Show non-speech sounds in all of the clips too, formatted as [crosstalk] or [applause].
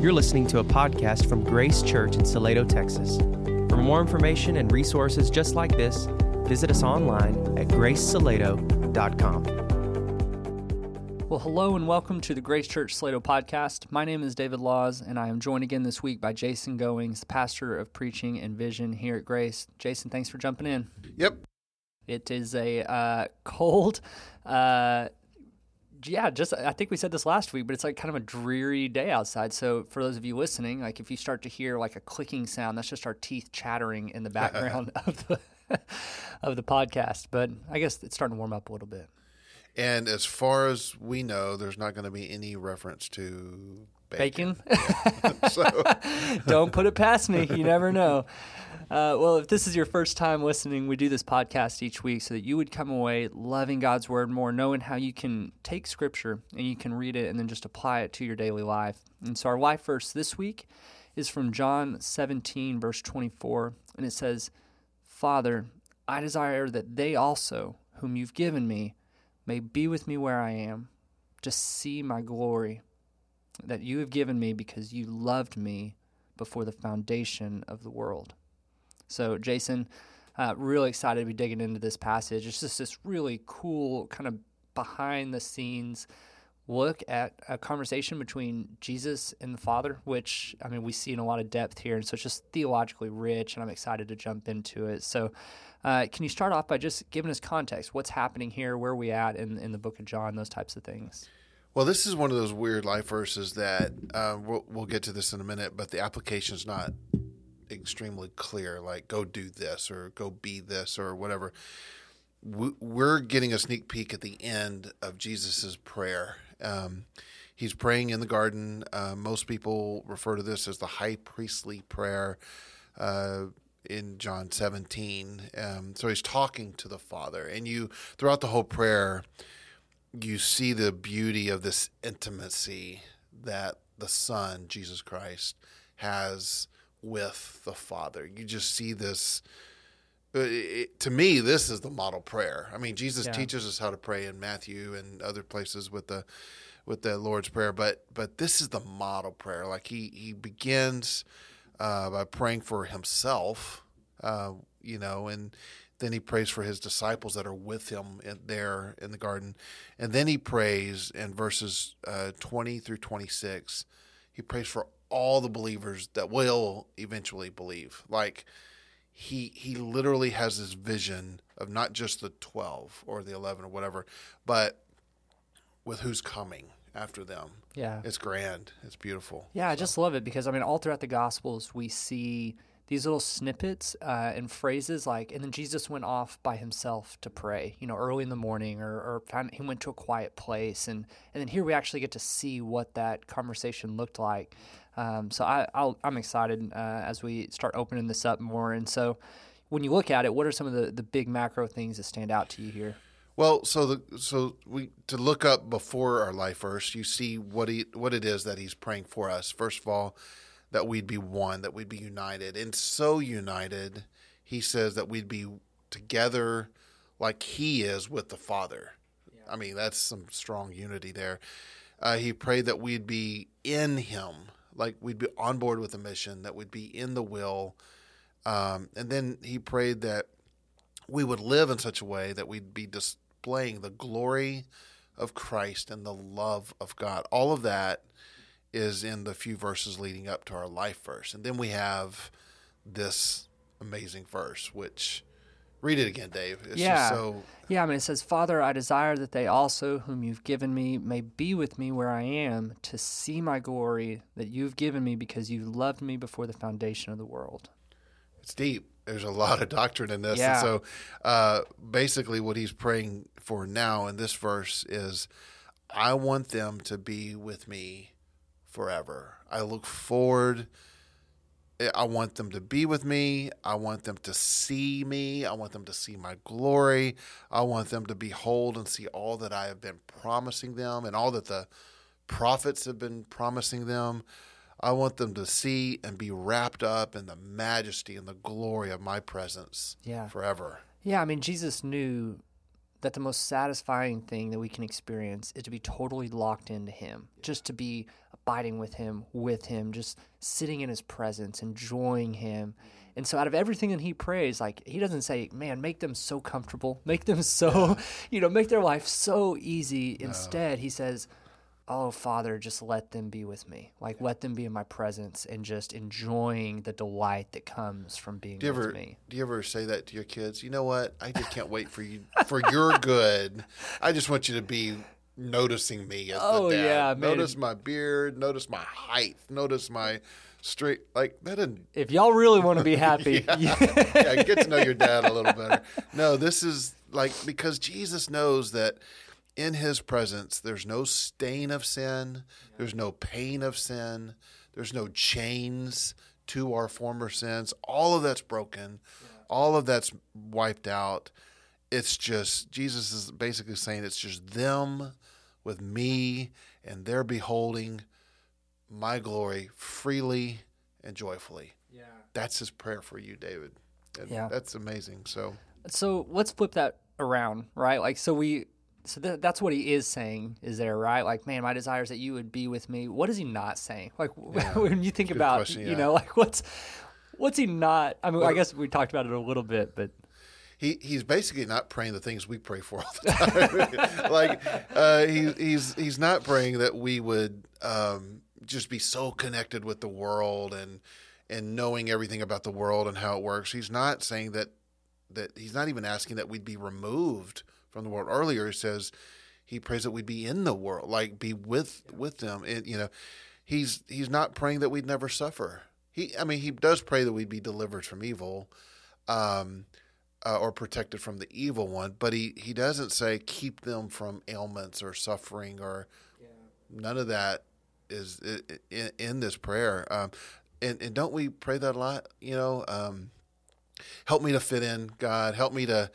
You're listening to a podcast from Grace Church in Salado, Texas. For more information and resources just like this, visit us online at gracesalado.com. Well, hello and welcome to the Grace Church Salado podcast. My name is David Laws, and I am joined again this week by Jason Goings, the pastor of preaching and vision here at Grace. Jason, thanks for jumping in. Yep. It is a uh, [laughs] cold, uh, yeah, just I think we said this last week, but it's like kind of a dreary day outside. So for those of you listening, like if you start to hear like a clicking sound, that's just our teeth chattering in the [laughs] background of the [laughs] of the podcast. But I guess it's starting to warm up a little bit. And as far as we know, there's not going to be any reference to bacon. bacon? [laughs] so. Don't put it past me. You never know. Uh, well, if this is your first time listening, we do this podcast each week so that you would come away loving God's word more, knowing how you can take scripture and you can read it and then just apply it to your daily life. And so our life verse this week is from John 17, verse 24, and it says, Father, I desire that they also, whom you've given me, may be with me where I am, to see my glory that you have given me because you loved me before the foundation of the world. So, Jason, uh, really excited to be digging into this passage. It's just this really cool kind of behind the scenes look at a conversation between Jesus and the Father, which I mean we see in a lot of depth here, and so it's just theologically rich, and I'm excited to jump into it. So, uh, can you start off by just giving us context? What's happening here? Where are we at in in the Book of John? Those types of things. Well, this is one of those weird life verses that uh, we'll, we'll get to this in a minute, but the application is not extremely clear, like go do this or go be this or whatever. We're getting a sneak peek at the end of Jesus's prayer. Um, he's praying in the garden. Uh, most people refer to this as the high priestly prayer uh, in John 17. Um, so he's talking to the Father, and you throughout the whole prayer, you see the beauty of this intimacy that the Son, Jesus Christ, has with the Father. You just see this. Uh, it, to me, this is the model prayer. I mean, Jesus yeah. teaches us how to pray in Matthew and other places with the with the Lord's prayer, but but this is the model prayer. Like he he begins uh, by praying for himself, uh, you know, and then he prays for his disciples that are with him in, there in the garden, and then he prays in verses uh, twenty through twenty six. He prays for all the believers that will eventually believe. Like he he literally has this vision of not just the 12 or the 11 or whatever, but with who's coming after them. Yeah. It's grand. It's beautiful. Yeah, so. I just love it because I mean all throughout the gospels we see these little snippets uh, and phrases like, and then Jesus went off by himself to pray, you know, early in the morning, or, or found, he went to a quiet place, and and then here we actually get to see what that conversation looked like. Um, so I, i am excited uh, as we start opening this up more. And so when you look at it, what are some of the, the big macro things that stand out to you here? Well, so the so we to look up before our life verse, you see what he what it is that he's praying for us. First of all, that we'd be one, that we'd be united, and so united, he says that we'd be together like he is with the Father. Yeah. I mean, that's some strong unity there. Uh, he prayed that we'd be in him, like we'd be on board with the mission, that we'd be in the will. Um, and then he prayed that we would live in such a way that we'd be displaying the glory of Christ and the love of God. All of that is in the few verses leading up to our life verse. And then we have this amazing verse, which Read it again, Dave. It's yeah. so Yeah, I mean it says, Father, I desire that they also, whom you've given me, may be with me where I am, to see my glory that you've given me because you loved me before the foundation of the world. It's deep. There's a lot of doctrine in this. Yeah. And so uh, basically what he's praying for now in this verse is I want them to be with me forever. I look forward I want them to be with me. I want them to see me. I want them to see my glory. I want them to behold and see all that I have been promising them and all that the prophets have been promising them. I want them to see and be wrapped up in the majesty and the glory of my presence yeah. forever. Yeah, I mean, Jesus knew that the most satisfying thing that we can experience is to be totally locked into Him, just to be abiding with him, with him, just sitting in his presence, enjoying him. And so, out of everything that he prays, like he doesn't say, "Man, make them so comfortable, [laughs] make them so, [laughs] you know, make their life so easy." Instead, he says, "Oh, Father, just let them be with me. Like let them be in my presence and just enjoying the delight that comes from being Do you with ever me." do you ever say that to your kids? You know what? I just can't wait for you [laughs] for your good. I just want you to be noticing me as Oh, the dad. yeah. Notice my beard. Notice my height. Notice my straight. Like that didn't. If y'all really want to be [laughs] happy, [laughs] yeah, get to know your dad a little better. No, this is like because Jesus knows that in his presence there's no stain of sin, there's no pain of sin, there's no chains to our former sins. All of that's broken. All of that's wiped out. It's just Jesus is basically saying it's just them with me and they're beholding my glory freely and joyfully. yeah. That's his prayer for you, David. And Yeah. That's amazing. So, So let's flip that around, right? Like, so we, so th- that's what he is saying, is there, right? Like, man, my desire is that you would be with me. What is he not saying? Like, [laughs] when you think Good about, question, you yeah. know, like what's, what's he not? I mean, I guess we talked about it a little bit, but he he's basically not praying the things we pray for all the time. [laughs] like uh, he, he's he's not praying that we would um, just be so connected with the world and and knowing everything about the world and how it works. He's not saying that that he's not even asking that we'd be removed from the world. Earlier he says he prays that we'd be in the world, like be with with them. It, you know, he's he's not praying that we'd never suffer. He I mean he does pray that we'd be delivered from evil. Um, uh, or protected from the evil one, but he, he doesn't say keep them from ailments or suffering or none of that is in, in this prayer. Um, and, and don't we pray that a lot? You know, um, help me to fit in, God. Help me to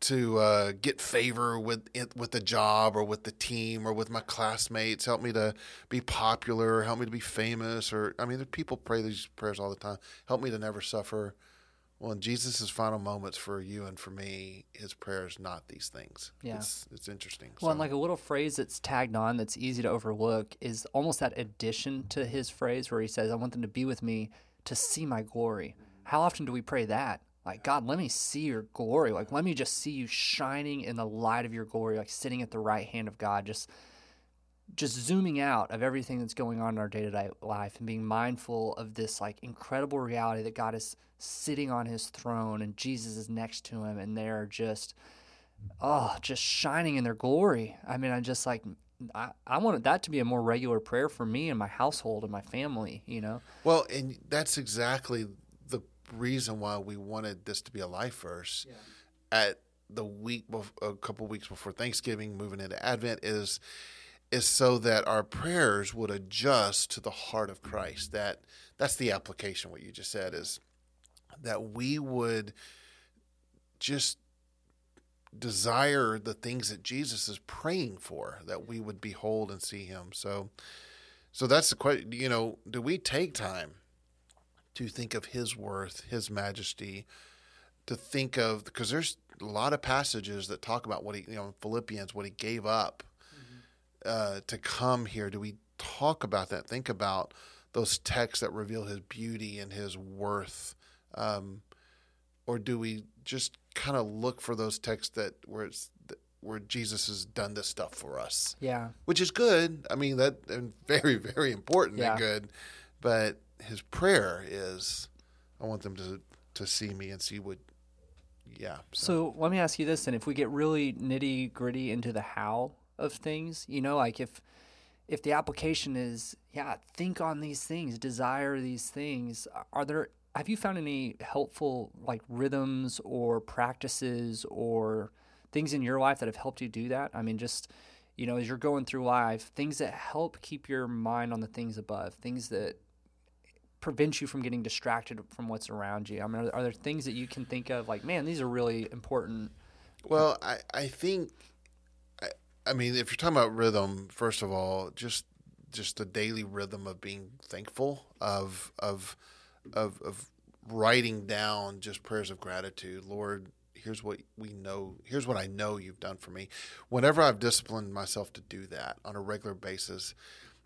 to uh, get favor with with the job or with the team or with my classmates. Help me to be popular. Help me to be famous. Or I mean, people pray these prayers all the time. Help me to never suffer. Well, in Jesus' final moments for you and for me, his prayer is not these things. Yeah. It's, it's interesting. Well, and like a little phrase that's tagged on that's easy to overlook is almost that addition to his phrase where he says, I want them to be with me to see my glory. How often do we pray that? Like, God, let me see your glory. Like, let me just see you shining in the light of your glory, like sitting at the right hand of God, just just zooming out of everything that's going on in our day-to-day life and being mindful of this like incredible reality that God is sitting on his throne and Jesus is next to him and they're just oh, just shining in their glory. I mean, I just like, I, I wanted that to be a more regular prayer for me and my household and my family, you know? Well, and that's exactly the reason why we wanted this to be a life verse at the week, a couple weeks before Thanksgiving, moving into Advent, is is so that our prayers would adjust to the heart of Christ. That that's the application. What you just said is that we would just desire the things that Jesus is praying for, that we would behold and see Him. So. So that's the question. You know, do we take time to think of His worth, His majesty, to think of because there's a lot of passages that talk about what He, you know, Philippians, what He gave up uh, to come here. Do we talk about that? Think about those texts that reveal His beauty and His worth, um, or do we just kind of look for those texts that where it's where Jesus has done this stuff for us? Yeah. which is good. I mean that and very very important Yeah. and good. But his prayer is, I want them to to see me and see what. Yeah. So let me ask you this then: If we get really nitty gritty into the how of things, you know, like if if the application is, yeah, think on these things, desire these things, are there? Have you found any helpful like rhythms or practices or things in your life that have helped you do that? I mean, just you know, as you're going through life, things that help keep your mind on the things above, things that prevent you from getting distracted from what's around you. I mean, are, are there things that you can think of like, man, these are really important? Well, I I think, I, mean, if you're talking about rhythm, first of all, just just the daily rhythm of being thankful of of of of writing down just prayers of gratitude, Lord. Here's what we know. Here's what I know you've done for me. Whenever I've disciplined myself to do that on a regular basis,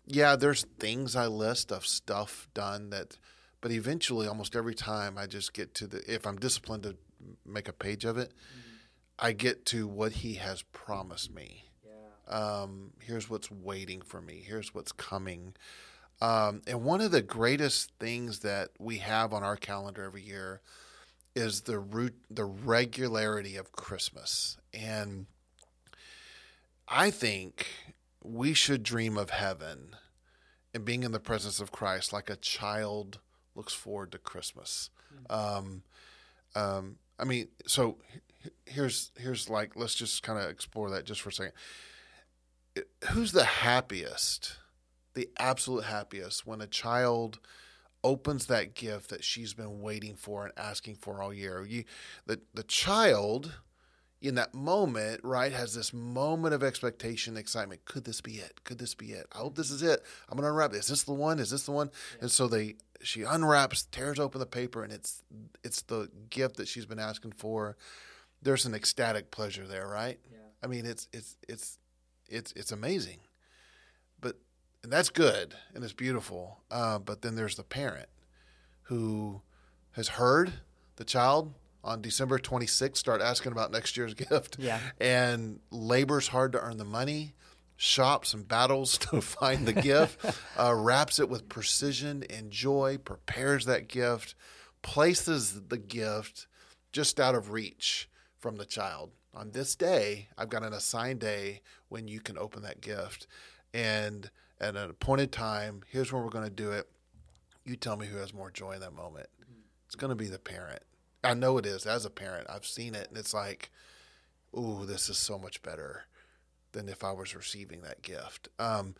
yeah, there's things I list of stuff done that, but eventually, almost every time I just get to the, if I'm disciplined to make a page of it, mm-hmm. I get to what he has promised me. Um, here's what's waiting for me. Here's what's coming. Um, and one of the greatest things that we have on our calendar every year is the root, the regularity of Christmas. And I think we should dream of heaven and being in the presence of Christ like a child looks forward to Christmas. Um, um, I mean, so here's here's like let's just kind of explore that just for a second. Who's the happiest, the absolute happiest when a child opens that gift that she's been waiting for and asking for all year? You, the the child in that moment, right, has this moment of expectation, excitement. Could this be it? Could this be it? I hope this is it. I'm gonna unwrap. It. Is this the one? Is this the one? Yeah. And so they she unwraps, tears open the paper, and it's it's the gift that she's been asking for. There's an ecstatic pleasure there, right? Yeah. I mean, it's it's it's it's it's amazing, but and that's good and it's beautiful. Uh, but then there's the parent who has heard the child on December 26th start asking about next year's [laughs] gift. Yeah. And labors hard to earn the money, shops and battles [laughs] to find the gift, [laughs] uh, wraps it with precision and joy, prepares that gift, places the gift just out of reach from the child. On this day, I've got an assigned day when you can open that gift. And at an appointed time, here's where we're going to do it. You tell me who has more joy in that moment. It's going to be the parent. I know it is as a parent. I've seen it, and it's like, ooh, this is so much better than if I was receiving that gift. Um,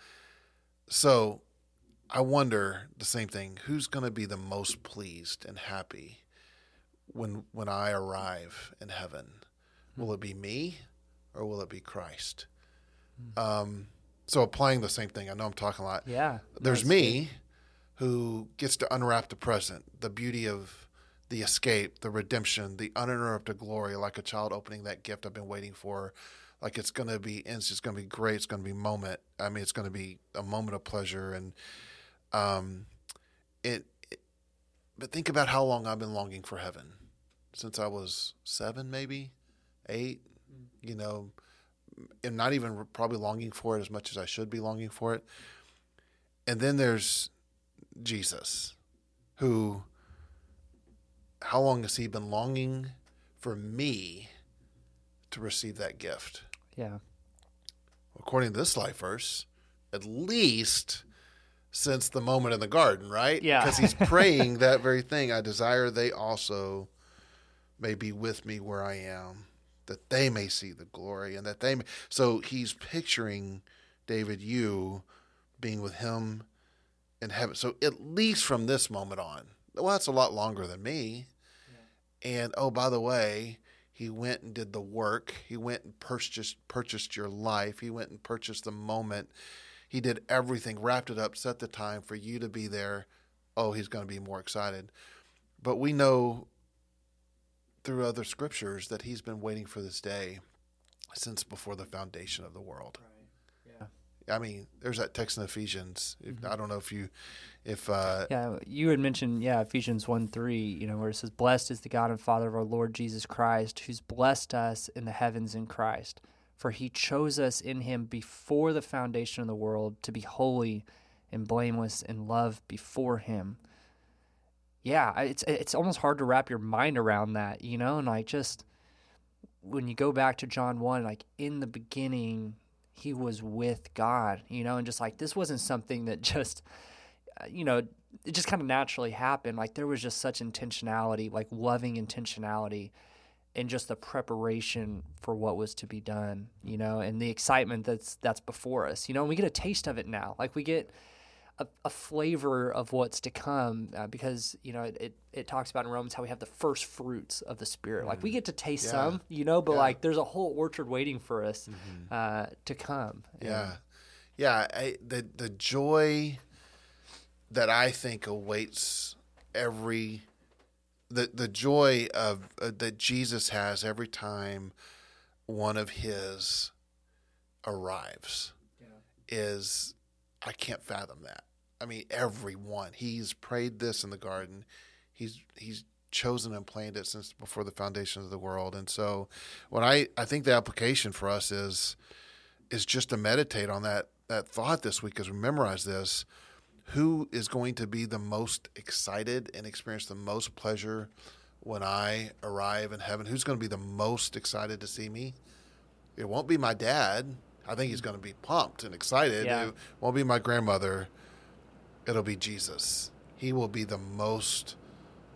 so I wonder the same thing. Who's going to be the most pleased and happy when when I arrive in heaven? Will it be me, or will it be Christ? Um, so applying the same thing. I know I'm talking a lot. Yeah. There's me, who gets to unwrap the present, the beauty of the escape, the redemption, the uninterrupted glory, like a child opening that gift I've been waiting for. Like it's going to be, it's just going to be great. It's going to be moment. I mean, it's going to be a moment of pleasure, and um, it, it. But think about how long I've been longing for heaven, since I was seven, maybe eight. You know, and not even probably longing for it as much as I should be longing for it. And then there's Jesus, who how long has he been longing for me to receive that gift? Yeah. According to this life verse, at least since the moment in the garden, right? Yeah. Because he's [laughs] praying that very thing. I desire they also may be with me where I am, that they may see the glory and that they may. So he's picturing, David, you being with him in heaven. So at least from this moment on, well, that's a lot longer than me. And oh, by the way, he went and did the work. He went and purchased purchased your life. He went and purchased the moment. He did everything, wrapped it up, set the time for you to be there. Oh, he's going to be more excited. But we know through other scriptures that he's been waiting for this day since before the foundation of the world. Right. I mean, there's that text in Ephesians. Mm-hmm. I don't know if you, if uh, yeah, you had mentioned yeah Ephesians one three, you know, where it says, "Blessed is the God and Father of our Lord Jesus Christ, who's blessed us in the heavens in Christ, for He chose us in Him before the foundation of the world to be holy and blameless in love before Him." Yeah, it's it's almost hard to wrap your mind around that, you know, and like just when you go back to John one, like in the beginning he was with God, you know, and just like this wasn't something that [laughs] just, uh, you know, it just kind of naturally happened. Like there was just such intentionality, like loving intentionality, and just the preparation for what was to be done, you know, and the excitement that's that's before us, you know, and we get a taste of it now. Like we get a, a flavor of what's to come uh, because you know it, it, it, talks about in Romans how we have the first fruits of the spirit. Mm. Like we mm. get to taste yeah. some, you know, but yeah. like there's a whole orchard waiting for us mm-hmm. uh, to come. Yeah, and, yeah. I, the the joy that I think awaits every the the joy of uh, that Jesus has every time one of his arrives yeah. is I can't fathom that. I mean, everyone. He's prayed this in the garden. He's he's chosen and planned it since before the foundations of the world. And so, what I I think the application for us is is just to meditate on that that thought this week as we memorize this. Who is going to be the most excited and experience the most pleasure when I arrive in heaven? Who's going to be the most excited to see me? It won't be my dad. I think he's going to be pumped and excited. Yeah. It won't be my grandmother. It'll be Jesus. He will be the most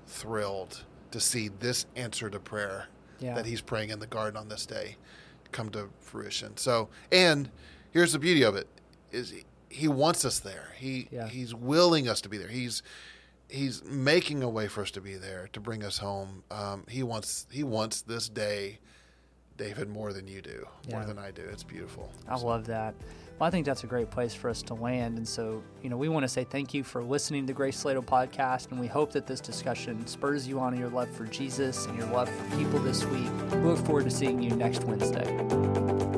thrilled to see this answer to prayer Yeah. that he's praying in the garden on this day come to fruition. So, and here's the beauty of it is he, he wants us there. He Yeah. he's willing us to be there. He's he's making a way for us to be there to bring us home. Um, he wants he wants this day, David, more than you do, more than I do. It's beautiful. I love that. Well, I think that's a great place for us to land. And so, you know, we want to say thank you for listening to the Grace Salado podcast. And we hope that this discussion spurs you on in your love for Jesus and your love for people this week. We look forward to seeing you next Wednesday.